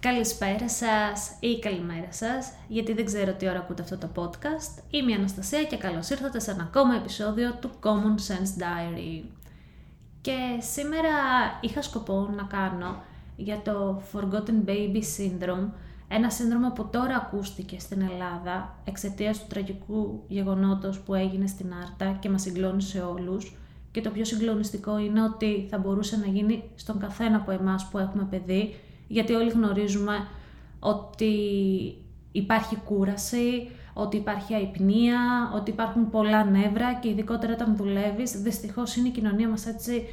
Καλησπέρα σας ή καλημέρα σας, γιατί δεν ξέρω τι ώρα ακούτε αυτό το podcast. Είμαι η Αναστασία και καλώς ήρθατε σε ένα ακόμα επεισόδιο του Common Sense Diary. Και σήμερα είχα σκοπό να κάνω για το Forgotten Baby Syndrome, ένα σύνδρομο που τώρα ακούστηκε στην Ελλάδα εξαιτίας του τραγικού γεγονότος που έγινε στην Άρτα και μας συγκλώνησε όλους. Και το πιο συγκλονιστικό είναι ότι θα μπορούσε να γίνει στον καθένα από εμάς που έχουμε παιδί γιατί όλοι γνωρίζουμε ότι υπάρχει κούραση, ότι υπάρχει αϊπνία, ότι υπάρχουν πολλά νεύρα και ειδικότερα όταν δουλεύεις, δυστυχώς είναι η κοινωνία μας έτσι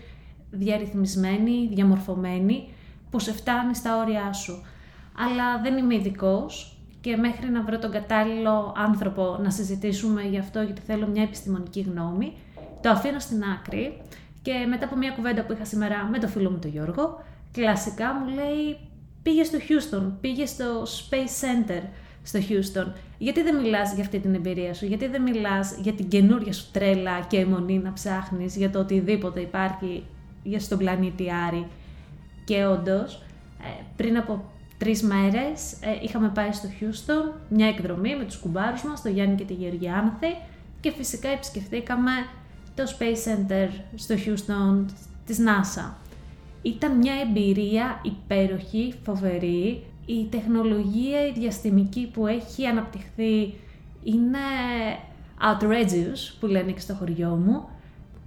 διαρρυθμισμένη, διαμορφωμένη, που σε φτάνει στα όρια σου. Αλλά δεν είμαι ειδικός και μέχρι να βρω τον κατάλληλο άνθρωπο να συζητήσουμε γι' αυτό, γιατί θέλω μια επιστημονική γνώμη, το αφήνω στην άκρη και μετά από μια κουβέντα που είχα σήμερα με το φίλο μου τον Γιώργο, κλασικά μου λέει πήγε στο Houston, πήγε στο Space Center στο Houston. Γιατί δεν μιλάς για αυτή την εμπειρία σου, γιατί δεν μιλάς για την καινούρια σου τρέλα και αιμονή να ψάχνεις για το οτιδήποτε υπάρχει για στον πλανήτη Άρη; Και όντως, ε, πριν από τρεις μέρες ε, είχαμε πάει στο Houston, μια εκδρομή με τους κουμπάρους μας, το Γιάννη και τη Γεωργιάνθη και φυσικά επισκεφτήκαμε το Space Center στο Houston της NASA. Ήταν μια εμπειρία υπέροχη, φοβερή. Η τεχνολογία, η διαστημική που έχει αναπτυχθεί είναι outrageous, που λένε και στο χωριό μου.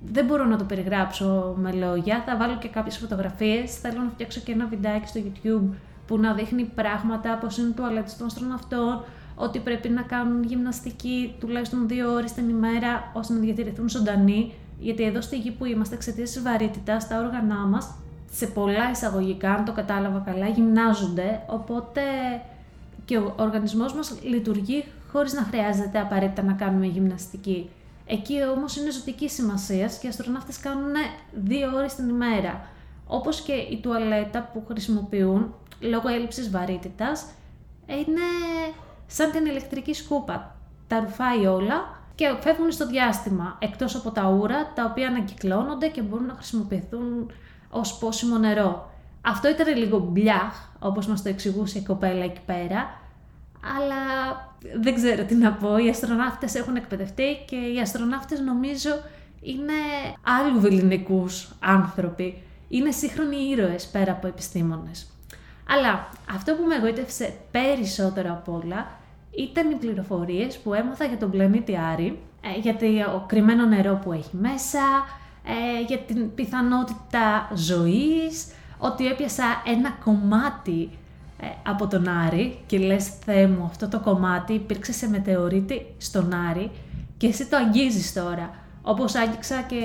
Δεν μπορώ να το περιγράψω με λόγια, θα βάλω και κάποιες φωτογραφίες, θέλω να φτιάξω και ένα βιντεάκι στο YouTube που να δείχνει πράγματα, πώς είναι τουαλέτες των αστροναυτών, ότι πρέπει να κάνουν γυμναστική τουλάχιστον δύο ώρες την ημέρα ώστε να διατηρηθούν ζωντανοί, γιατί εδώ στη γη που είμαστε εξαιτίας της βαρύτητας, τα όργανά μας σε πολλά εισαγωγικά, αν το κατάλαβα καλά, γυμνάζονται, οπότε και ο οργανισμός μας λειτουργεί χωρίς να χρειάζεται απαραίτητα να κάνουμε γυμναστική. Εκεί όμως είναι ζωτική σημασία και οι αστροναύτες κάνουν δύο ώρες την ημέρα. Όπως και η τουαλέτα που χρησιμοποιούν λόγω έλλειψης βαρύτητας είναι σαν την ηλεκτρική σκούπα. Τα ρουφάει όλα και φεύγουν στο διάστημα, εκτός από τα ούρα τα οποία ανακυκλώνονται και μπορούν να χρησιμοποιηθούν ως πόσιμο νερό. Αυτό ήταν λίγο μπλιάχ, όπως μας το εξηγούσε η κοπέλα εκεί πέρα, αλλά δεν ξέρω τι να πω. Οι αστροναύτες έχουν εκπαιδευτεί και οι αστροναύτες νομίζω είναι άλλου βεληνικούς άνθρωποι. Είναι σύγχρονοι ήρωες πέρα από επιστήμονες. Αλλά αυτό που με εγωίτευσε περισσότερο απ' όλα ήταν οι πληροφορίες που έμαθα για τον πλανήτη Άρη, ε, για το κρυμμένο νερό που έχει μέσα, ε, για την πιθανότητα ζωής, ότι έπιασα ένα κομμάτι ε, από τον Άρη και λες Θεέ μου αυτό το κομμάτι υπήρξε σε μετεωρίτη στον Άρη και εσύ το αγγίζεις τώρα. Όπως άγγιξα και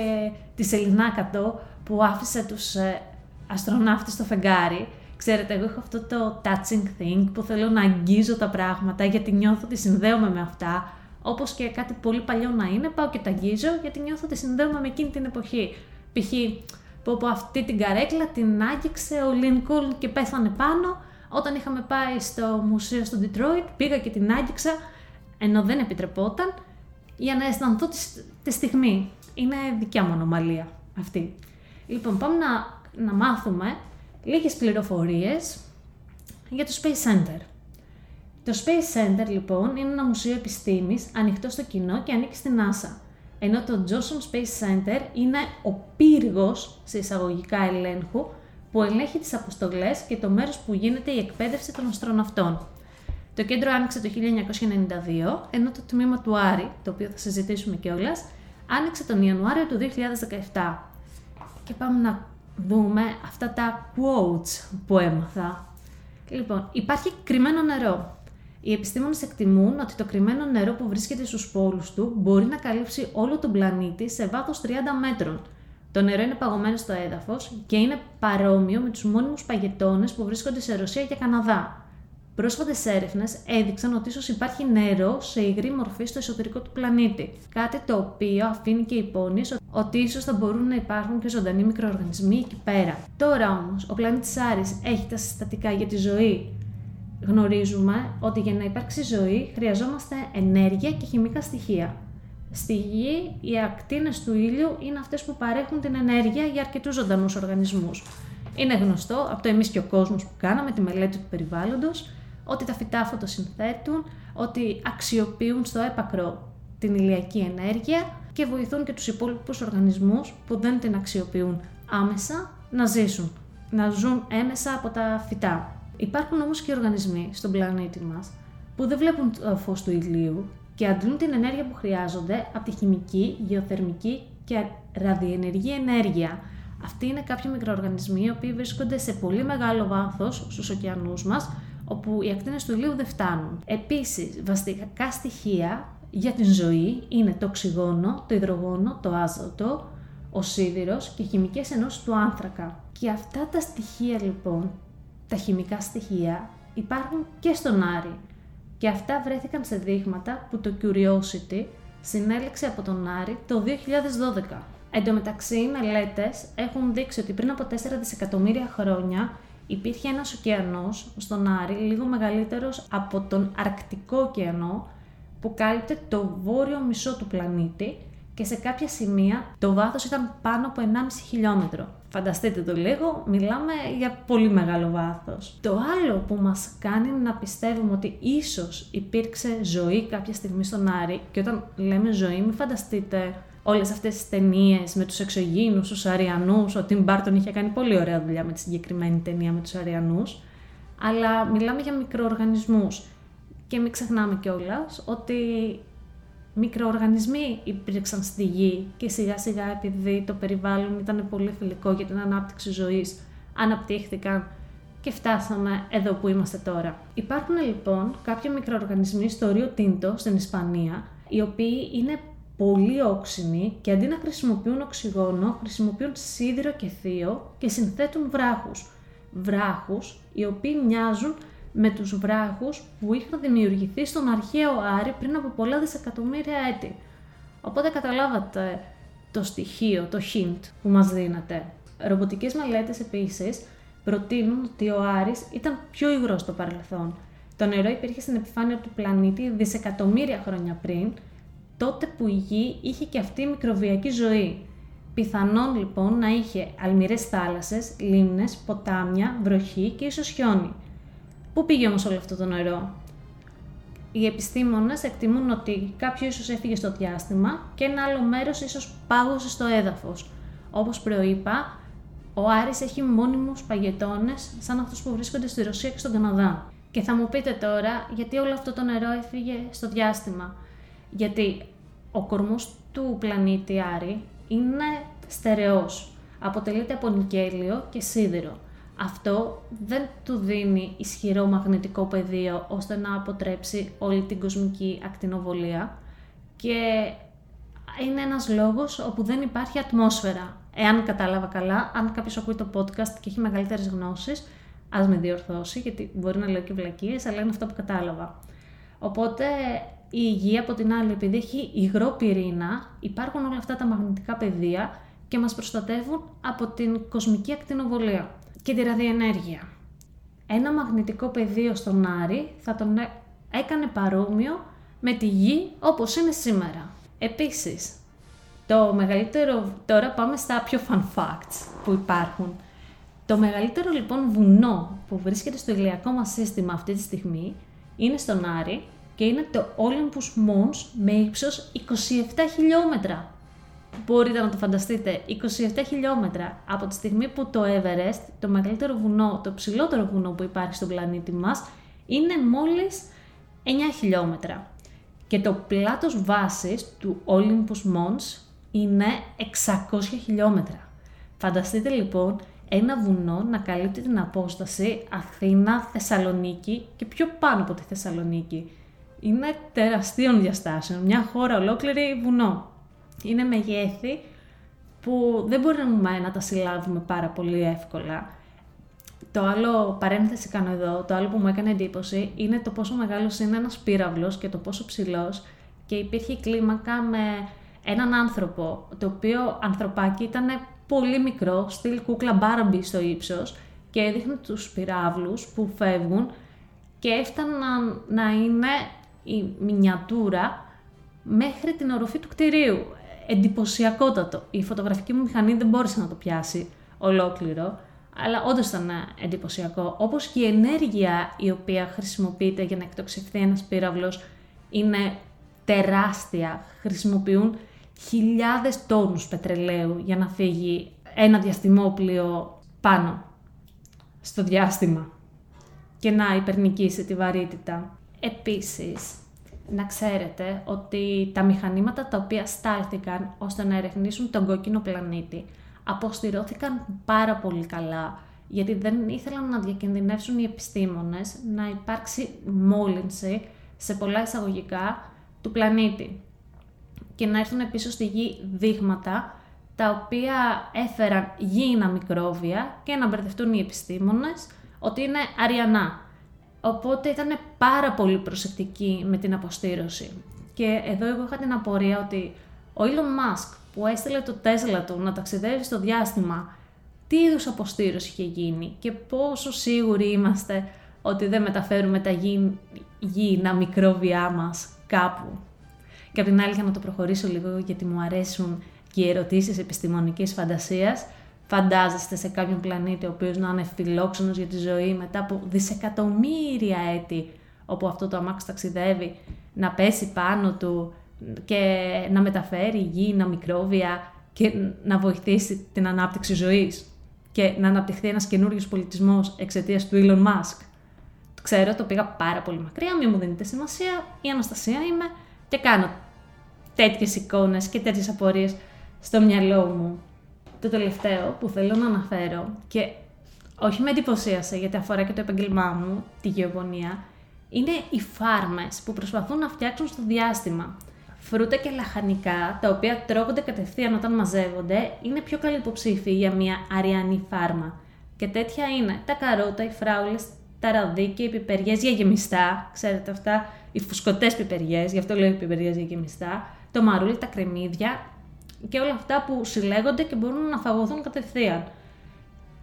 τη Σελινά Κατώ που άφησε τους ε, αστροναύτες στο φεγγάρι. Ξέρετε, εγώ έχω αυτό το touching thing που θέλω να αγγίζω τα πράγματα γιατί νιώθω ότι συνδέομαι με αυτά Όπως και κάτι πολύ παλιό να είναι, πάω και τα αγγίζω γιατί νιώθω ότι συνδέομαι με εκείνη την εποχή. Π.χ. που από αυτή την καρέκλα την άγγιξε ο Λίνκολν και πέθανε πάνω. Όταν είχαμε πάει στο μουσείο στο Detroit, πήγα και την άγγιξα, ενώ δεν επιτρεπόταν, για να αισθανθώ τη, στιγμή. Είναι δικιά μου ανομαλία αυτή. Λοιπόν, πάμε να, να μάθουμε λίγες πληροφορίες για το Space Center. Το Space Center λοιπόν είναι ένα μουσείο επιστήμης ανοιχτό στο κοινό και ανήκει στην NASA. Ενώ το Johnson Space Center είναι ο πύργος σε εισαγωγικά ελέγχου που ελέγχει τις αποστολές και το μέρος που γίνεται η εκπαίδευση των αστροναυτών. Το κέντρο άνοιξε το 1992, ενώ το τμήμα του Άρη, το οποίο θα συζητήσουμε κιόλας, άνοιξε τον Ιανουάριο του 2017. Και πάμε να δούμε αυτά τα quotes που έμαθα. Λοιπόν, υπάρχει κρυμμένο νερό. Οι επιστήμονες εκτιμούν ότι το κρυμμένο νερό που βρίσκεται στους πόλους του μπορεί να καλύψει όλο τον πλανήτη σε βάθος 30 μέτρων. Το νερό είναι παγωμένο στο έδαφος και είναι παρόμοιο με τους μόνιμους παγετώνες που βρίσκονται σε Ρωσία και Καναδά. Πρόσφατες έρευνες έδειξαν ότι ίσως υπάρχει νερό σε υγρή μορφή στο εσωτερικό του πλανήτη. Κάτι το οποίο αφήνει και υπόνοιες ότι ίσως θα μπορούν να υπάρχουν και ζωντανοί μικροοργανισμοί εκεί πέρα. Τώρα όμως, ο πλανήτης Άρης έχει τα συστατικά για τη ζωή. Γνωρίζουμε ότι για να υπάρξει ζωή χρειαζόμαστε ενέργεια και χημικά στοιχεία. Στη Γη, οι ακτίνες του ήλιου είναι αυτές που παρέχουν την ενέργεια για αρκετούς ζωντανούς οργανισμούς. Είναι γνωστό από το εμείς και ο κόσμος που κάναμε τη μελέτη του περιβάλλοντος ότι τα φυτά φωτοσυνθέτουν, ότι αξιοποιούν στο έπακρο την ηλιακή ενέργεια και βοηθούν και τους υπόλοιπους οργανισμούς που δεν την αξιοποιούν άμεσα να ζήσουν, να ζουν έμεσα από τα φυτά. Υπάρχουν όμως και οργανισμοί στον πλανήτη μας που δεν βλέπουν το φως του ηλίου και αντλούν την ενέργεια που χρειάζονται από τη χημική, γεωθερμική και ραδιενεργή ενέργεια. Αυτοί είναι κάποιοι μικροοργανισμοί οι οποίοι βρίσκονται σε πολύ μεγάλο βάθος στους ωκεανούς μας όπου οι ακτίνες του ηλίου δεν φτάνουν. Επίσης, βασικά στοιχεία για την ζωή είναι το οξυγόνο, το υδρογόνο, το άζωτο, ο σίδηρος και χημικές ενώσεις του άνθρακα. Και αυτά τα στοιχεία λοιπόν, τα χημικά στοιχεία, υπάρχουν και στον Άρη. Και αυτά βρέθηκαν σε δείγματα που το Curiosity συνέλεξε από τον Άρη το 2012. Εν τω μεταξύ, οι μελέτες έχουν δείξει ότι πριν από 4 δισεκατομμύρια χρόνια υπήρχε ένας ωκεανός στον Άρη, λίγο μεγαλύτερος από τον Αρκτικό ωκεανό, που κάλυπτε το βόρειο μισό του πλανήτη και σε κάποια σημεία το βάθος ήταν πάνω από 1,5 χιλιόμετρο. Φανταστείτε το λίγο, μιλάμε για πολύ μεγάλο βάθος. Το άλλο που μας κάνει να πιστεύουμε ότι ίσως υπήρξε ζωή κάποια στιγμή στον Άρη και όταν λέμε ζωή μην φανταστείτε όλες αυτές τις ταινίες με τους εξωγήινους, τους Αριανούς, ο Τιμ Μπάρτον είχε κάνει πολύ ωραία δουλειά με τη συγκεκριμένη ταινία με τους Αριανούς, αλλά μιλάμε για μικροοργανισμούς. Και μην ξεχνάμε κιόλας ότι μικροοργανισμοί υπήρξαν στη γη και σιγά σιγά επειδή το περιβάλλον ήταν πολύ φιλικό για την ανάπτυξη ζωής, αναπτύχθηκαν και φτάσαμε εδώ που είμαστε τώρα. Υπάρχουν λοιπόν κάποιοι μικροοργανισμοί στο Ρίο Τίντο στην Ισπανία, οι οποίοι είναι πολύ όξινοι και αντί να χρησιμοποιούν οξυγόνο, χρησιμοποιούν σίδηρο και θείο και συνθέτουν βράχους. Βράχους οι οποίοι μοιάζουν με τους βράχους που είχαν δημιουργηθεί στον αρχαίο Άρη πριν από πολλά δισεκατομμύρια έτη. Οπότε καταλάβατε το στοιχείο, το hint που μας δίνατε. Ρομποτικές μελέτες επίσης προτείνουν ότι ο Άρης ήταν πιο υγρός στο παρελθόν. Το νερό υπήρχε στην επιφάνεια του πλανήτη δισεκατομμύρια χρόνια πριν τότε που η Γη είχε και αυτή μικροβιακή ζωή. Πιθανόν λοιπόν να είχε αλμυρές θάλασσες, λίμνες, ποτάμια, βροχή και ίσως χιόνι. Πού πήγε όμως όλο αυτό το νερό; Οι επιστήμονες εκτιμούν ότι κάποιο ίσως έφυγε στο διάστημα και ένα άλλο μέρος ίσως πάγωσε στο έδαφος. Όπως προείπα, ο Άρης έχει μόνιμους παγετώνες σαν αυτούς που βρίσκονται στη Ρωσία και στον Καναδά. Και θα μου πείτε τώρα γιατί όλο αυτό το νερό έφυγε στο διάστημα; Γιατί ο κορμός του πλανήτη Άρη είναι στερεός. Αποτελείται από νικέλιο και σίδηρο. Αυτό δεν του δίνει ισχυρό μαγνητικό πεδίο ώστε να αποτρέψει όλη την κοσμική ακτινοβολία και είναι ένας λόγος όπου δεν υπάρχει ατμόσφαιρα. Εάν κατάλαβα καλά, αν κάποιος ακούει το podcast και έχει μεγαλύτερες γνώσεις, ας με διορθώσει, γιατί μπορεί να λέω και βλακίες, αλλά είναι αυτό που κατάλαβα. Οπότε η υγεία από την άλλη, επειδή έχει υγρό πυρήνα, υπάρχουν όλα αυτά τα μαγνητικά πεδία και μας προστατεύουν από την κοσμική ακτινοβολία και τη ραδιενέργεια. Ένα μαγνητικό πεδίο στον Άρη θα τον έκανε παρόμοιο με τη Γη όπως είναι σήμερα. Επίσης, το μεγαλύτερο, τώρα πάμε στα πιο fun facts που υπάρχουν. Το μεγαλύτερο λοιπόν βουνό που βρίσκεται στο ηλιακό μας σύστημα αυτή τη στιγμή είναι στον Άρη και είναι το Olympus Mons με ύψος 27 χιλιόμετρα. Μπορείτε να το φανταστείτε, 27 χιλιόμετρα από τη στιγμή που το Everest, το μεγαλύτερο βουνό, το ψηλότερο βουνό που υπάρχει στον πλανήτη μας, είναι μόλις 9 χιλιόμετρα. Και το πλάτος βάσης του Olympus Mons είναι 600 χιλιόμετρα. Φανταστείτε λοιπόν ένα βουνό να καλύπτει την απόσταση Αθήνα-Θεσσαλονίκη και πιο πάνω από τη Θεσσαλονίκη είναι τεραστίων διαστάσεων, μια χώρα ολόκληρη βουνό. Είναι μεγέθη που δεν μπορούμε να τα συλλάβουμε πάρα πολύ εύκολα. Το άλλο, παρένθεση κάνω εδώ, το άλλο που μου έκανε εντύπωση είναι το πόσο μεγάλος είναι ένας πύραυλος και το πόσο ψηλός και υπήρχε κλίμακα με έναν άνθρωπο, το οποίο ανθρωπάκι ήταν πολύ μικρό, στυλ κούκλα μπάραμπι στο ύψος και έδειχνε τους πυράβλους που φεύγουν και έφταναν να είναι η μινιατούρα μέχρι την οροφή του κτηρίου. Εντυπωσιακότατο. Η φωτογραφική μου μηχανή δεν μπόρεσε να το πιάσει ολόκληρο, αλλά όντως ήταν εντυπωσιακό. Όπως και η ενέργεια η οποία χρησιμοποιείται για να εκτοξευθεί ένας πύραυλος είναι τεράστια. Χρησιμοποιούν χιλιάδες τόνους πετρελαίου για να φύγει ένα διαστημόπλιο πάνω στο διάστημα και να υπερνικήσει τη βαρύτητα. Επίσης, να ξέρετε ότι τα μηχανήματα τα οποία στάλθηκαν ώστε να ερευνήσουν τον κόκκινο πλανήτη αποστηρώθηκαν πάρα πολύ καλά γιατί δεν ήθελαν να διακινδυνεύσουν οι επιστήμονες να υπάρξει μόλυνση σε πολλά εισαγωγικά του πλανήτη και να έρθουν πίσω στη γη δείγματα τα οποία έφεραν γήινα μικρόβια και να μπερδευτούν οι επιστήμονες ότι είναι αριανά. Οπότε ήταν πάρα πολύ προσεκτικοί με την αποστήρωση. Και εδώ εγώ είχα την απορία ότι ο Elon Musk που έστειλε το Tesla του να ταξιδεύει στο διάστημα, τι είδους αποστήρωση είχε γίνει και πόσο σίγουροι είμαστε ότι δεν μεταφέρουμε τα γήινα μικρόβια μας κάπου. Και απ' την άλλη, για να το προχωρήσω λίγο, γιατί μου αρέσουν και οι ερωτήσεις επιστημονικής φαντασίας, φαντάζεστε σε κάποιον πλανήτη ο οποίος να είναι φιλόξενος για τη ζωή μετά από δισεκατομμύρια έτη όπου αυτό το αμάξι ταξιδεύει, να πέσει πάνω του και να μεταφέρει γήινα μικρόβια και να βοηθήσει την ανάπτυξη ζωής και να αναπτυχθεί ένας καινούριο πολιτισμός εξαιτίας του Elon Musk. Ξέρω, το πήγα πάρα πολύ μακριά, μην μου δίνετε σημασία, η Αναστασία είμαι και κάνω τέτοιες εικόνες και τέτοιες απορίες στο μυαλό μου. Το τελευταίο που θέλω να αναφέρω και όχι με εντυπωσίασε γιατί αφορά και το επαγγελμά μου, τη γεωπονία, είναι οι φάρμες που προσπαθούν να φτιάξουν στο διάστημα. Φρούτα και λαχανικά, τα οποία τρώγονται κατευθείαν όταν μαζεύονται, είναι πιο καλή υποψήφοι για μια αριανή φάρμα. Και τέτοια είναι τα καρότα, οι φράουλες, τα ραδίκια, οι πιπεριές για γεμιστά, ξέρετε αυτά, οι φουσκωτές πιπεριές, γι' αυτό λέω πιπεριές για γεμιστά, το μαρούλι, τα κρεμμύδια και όλα αυτά που συλλέγονται και μπορούν να φαγωθούν κατευθείαν.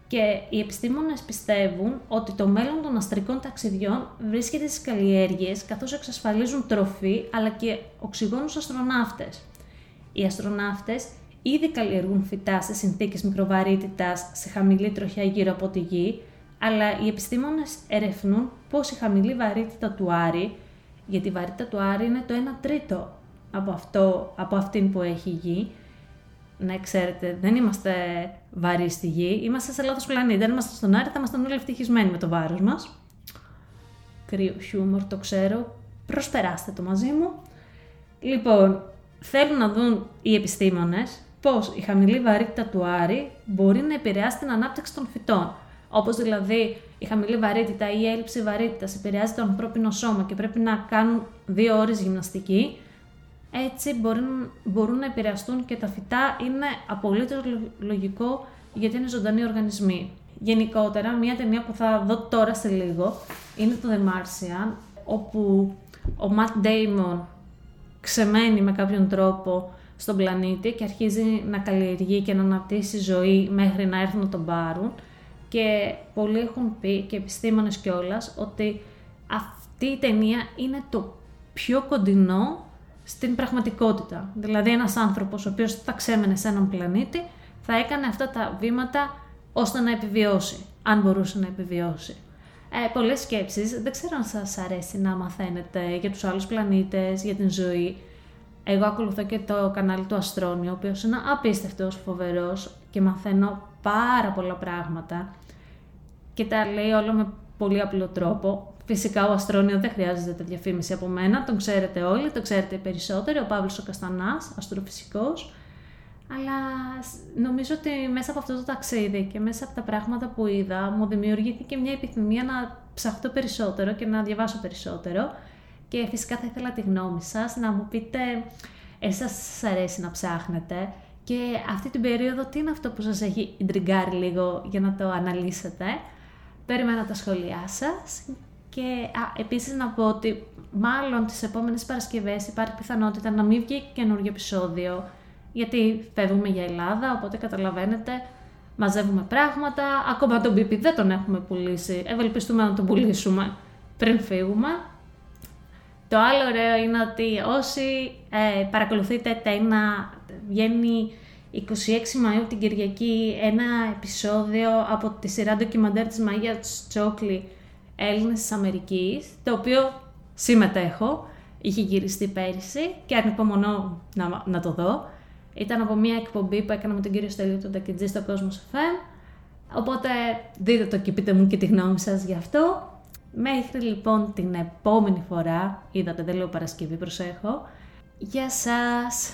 Και οι επιστήμονες πιστεύουν ότι το μέλλον των αστρικών ταξιδιών βρίσκεται στις καλλιέργειες καθώς εξασφαλίζουν τροφή αλλά και οξυγόνους στους αστροναύτες. Οι αστροναύτες ήδη καλλιεργούν φυτά σε συνθήκες μικροβαρύτητας σε χαμηλή τροχιά γύρω από τη γη, αλλά οι επιστήμονες ερευνούν πώς η χαμηλή βαρύτητα του Άρη, γιατί η βαρύτητα του Άρη είναι το 1 τρίτο από, αυτό, από αυτήν που έχει η Γη. Να ξέρετε, δεν είμαστε βαρύ στη Γη, είμαστε σε λάθος πλανήτη. Αν είμαστε στον Άρη θα ήμασταν όλοι ευτυχισμένοι με το βάρος μας. Κρύο χιούμορ, το ξέρω. Προσπεράστε το μαζί μου. Λοιπόν, θέλουν να δουν οι επιστήμονες πώς η χαμηλή βαρύτητα του Άρη μπορεί να επηρεάσει την ανάπτυξη των φυτών. Όπως δηλαδή η χαμηλή βαρύτητα ή η έλλειψη βαρύτητας επηρεάζει το ανθρώπινο σώμα και πρέπει να κάνουν δύο ώρες γυμναστική, έτσι μπορούν, μπορούν να επηρεαστούν και τα φυτά είναι απολύτως λογικό γιατί είναι ζωντανοί οργανισμοί. Γενικότερα, μια ταινία που θα δω τώρα σε λίγο είναι το The Martian, όπου ο Matt Damon ξεμένει με κάποιον τρόπο στον πλανήτη και αρχίζει να καλλιεργεί και να αναπτύσσει ζωή μέχρι να έρθουν να τον πάρουν. Και πολλοί έχουν πει, και επιστήμονες κιόλας, ότι αυτή η ταινία είναι το πιο κοντινό στην πραγματικότητα. Δηλαδή ένας άνθρωπος ο οποίος θα ξέμενε σε έναν πλανήτη θα έκανε αυτά τα βήματα ώστε να επιβιώσει, αν μπορούσε να επιβιώσει. Ε, πολλές σκέψεις, δεν ξέρω αν σας αρέσει να μαθαίνετε για τους άλλους πλανήτες, για την ζωή. Εγώ ακολουθώ και το κανάλι του Αστρόνιο, ο οποίος είναι απίστευτος, φοβερός και μαθαίνω πάρα πολλά πράγματα και τα λέει όλα με πολύ απλό τρόπο. Φυσικά ο Αστρόνιο δεν χρειάζεται διαφήμιση από μένα, τον ξέρετε όλοι, τον ξέρετε περισσότερο, ο Παύλος ο Καστανάς, αστροφυσικός. Αλλά νομίζω ότι μέσα από αυτό το ταξίδι και μέσα από τα πράγματα που είδα μου δημιουργήθηκε μια επιθυμία να ψαχτώ περισσότερο και να διαβάσω περισσότερο. Και φυσικά θα ήθελα τη γνώμη σας να μου πείτε, εσάς σας αρέσει να ψάχνετε; Και αυτή την περίοδο τι είναι αυτό που σας έχει ιντριγκάρει λίγο για να το αναλύσετε; Περιμένω τα σχόλιά σας και α, επίσης να πω ότι μάλλον τις επόμενες Παρασκευές υπάρχει πιθανότητα να μην βγει καινούργιο επεισόδιο γιατί φεύγουμε για Ελλάδα, οπότε καταλαβαίνετε μαζεύουμε πράγματα, ακόμα τον BP δεν τον έχουμε πουλήσει, ευελπιστούμε να τον πουλήσουμε πριν φύγουμε. Το άλλο ωραίο είναι ότι όσοι ε, παρακολουθείτε τένα, βγαίνει 26 Μαΐου την Κυριακή ένα επεισόδιο από τη σειρά ντοκιμαντέρ της Μαγία Τσόκλη Έλληνες της Αμερικής, το οποίο συμμετέχω, είχε γυριστεί πέρυσι και ανυπομονώ να, να το δω. Ήταν από μια εκπομπή που έκανα με τον κύριο Στέλιο τον Τακιτζή στο Κόσμος FM. Οπότε δείτε το και πείτε μου και τη γνώμη σας γι' αυτό. Μέχρι λοιπόν την επόμενη φορά, είδατε δεν λέω Παρασκευή, προσέχω. Γεια σας!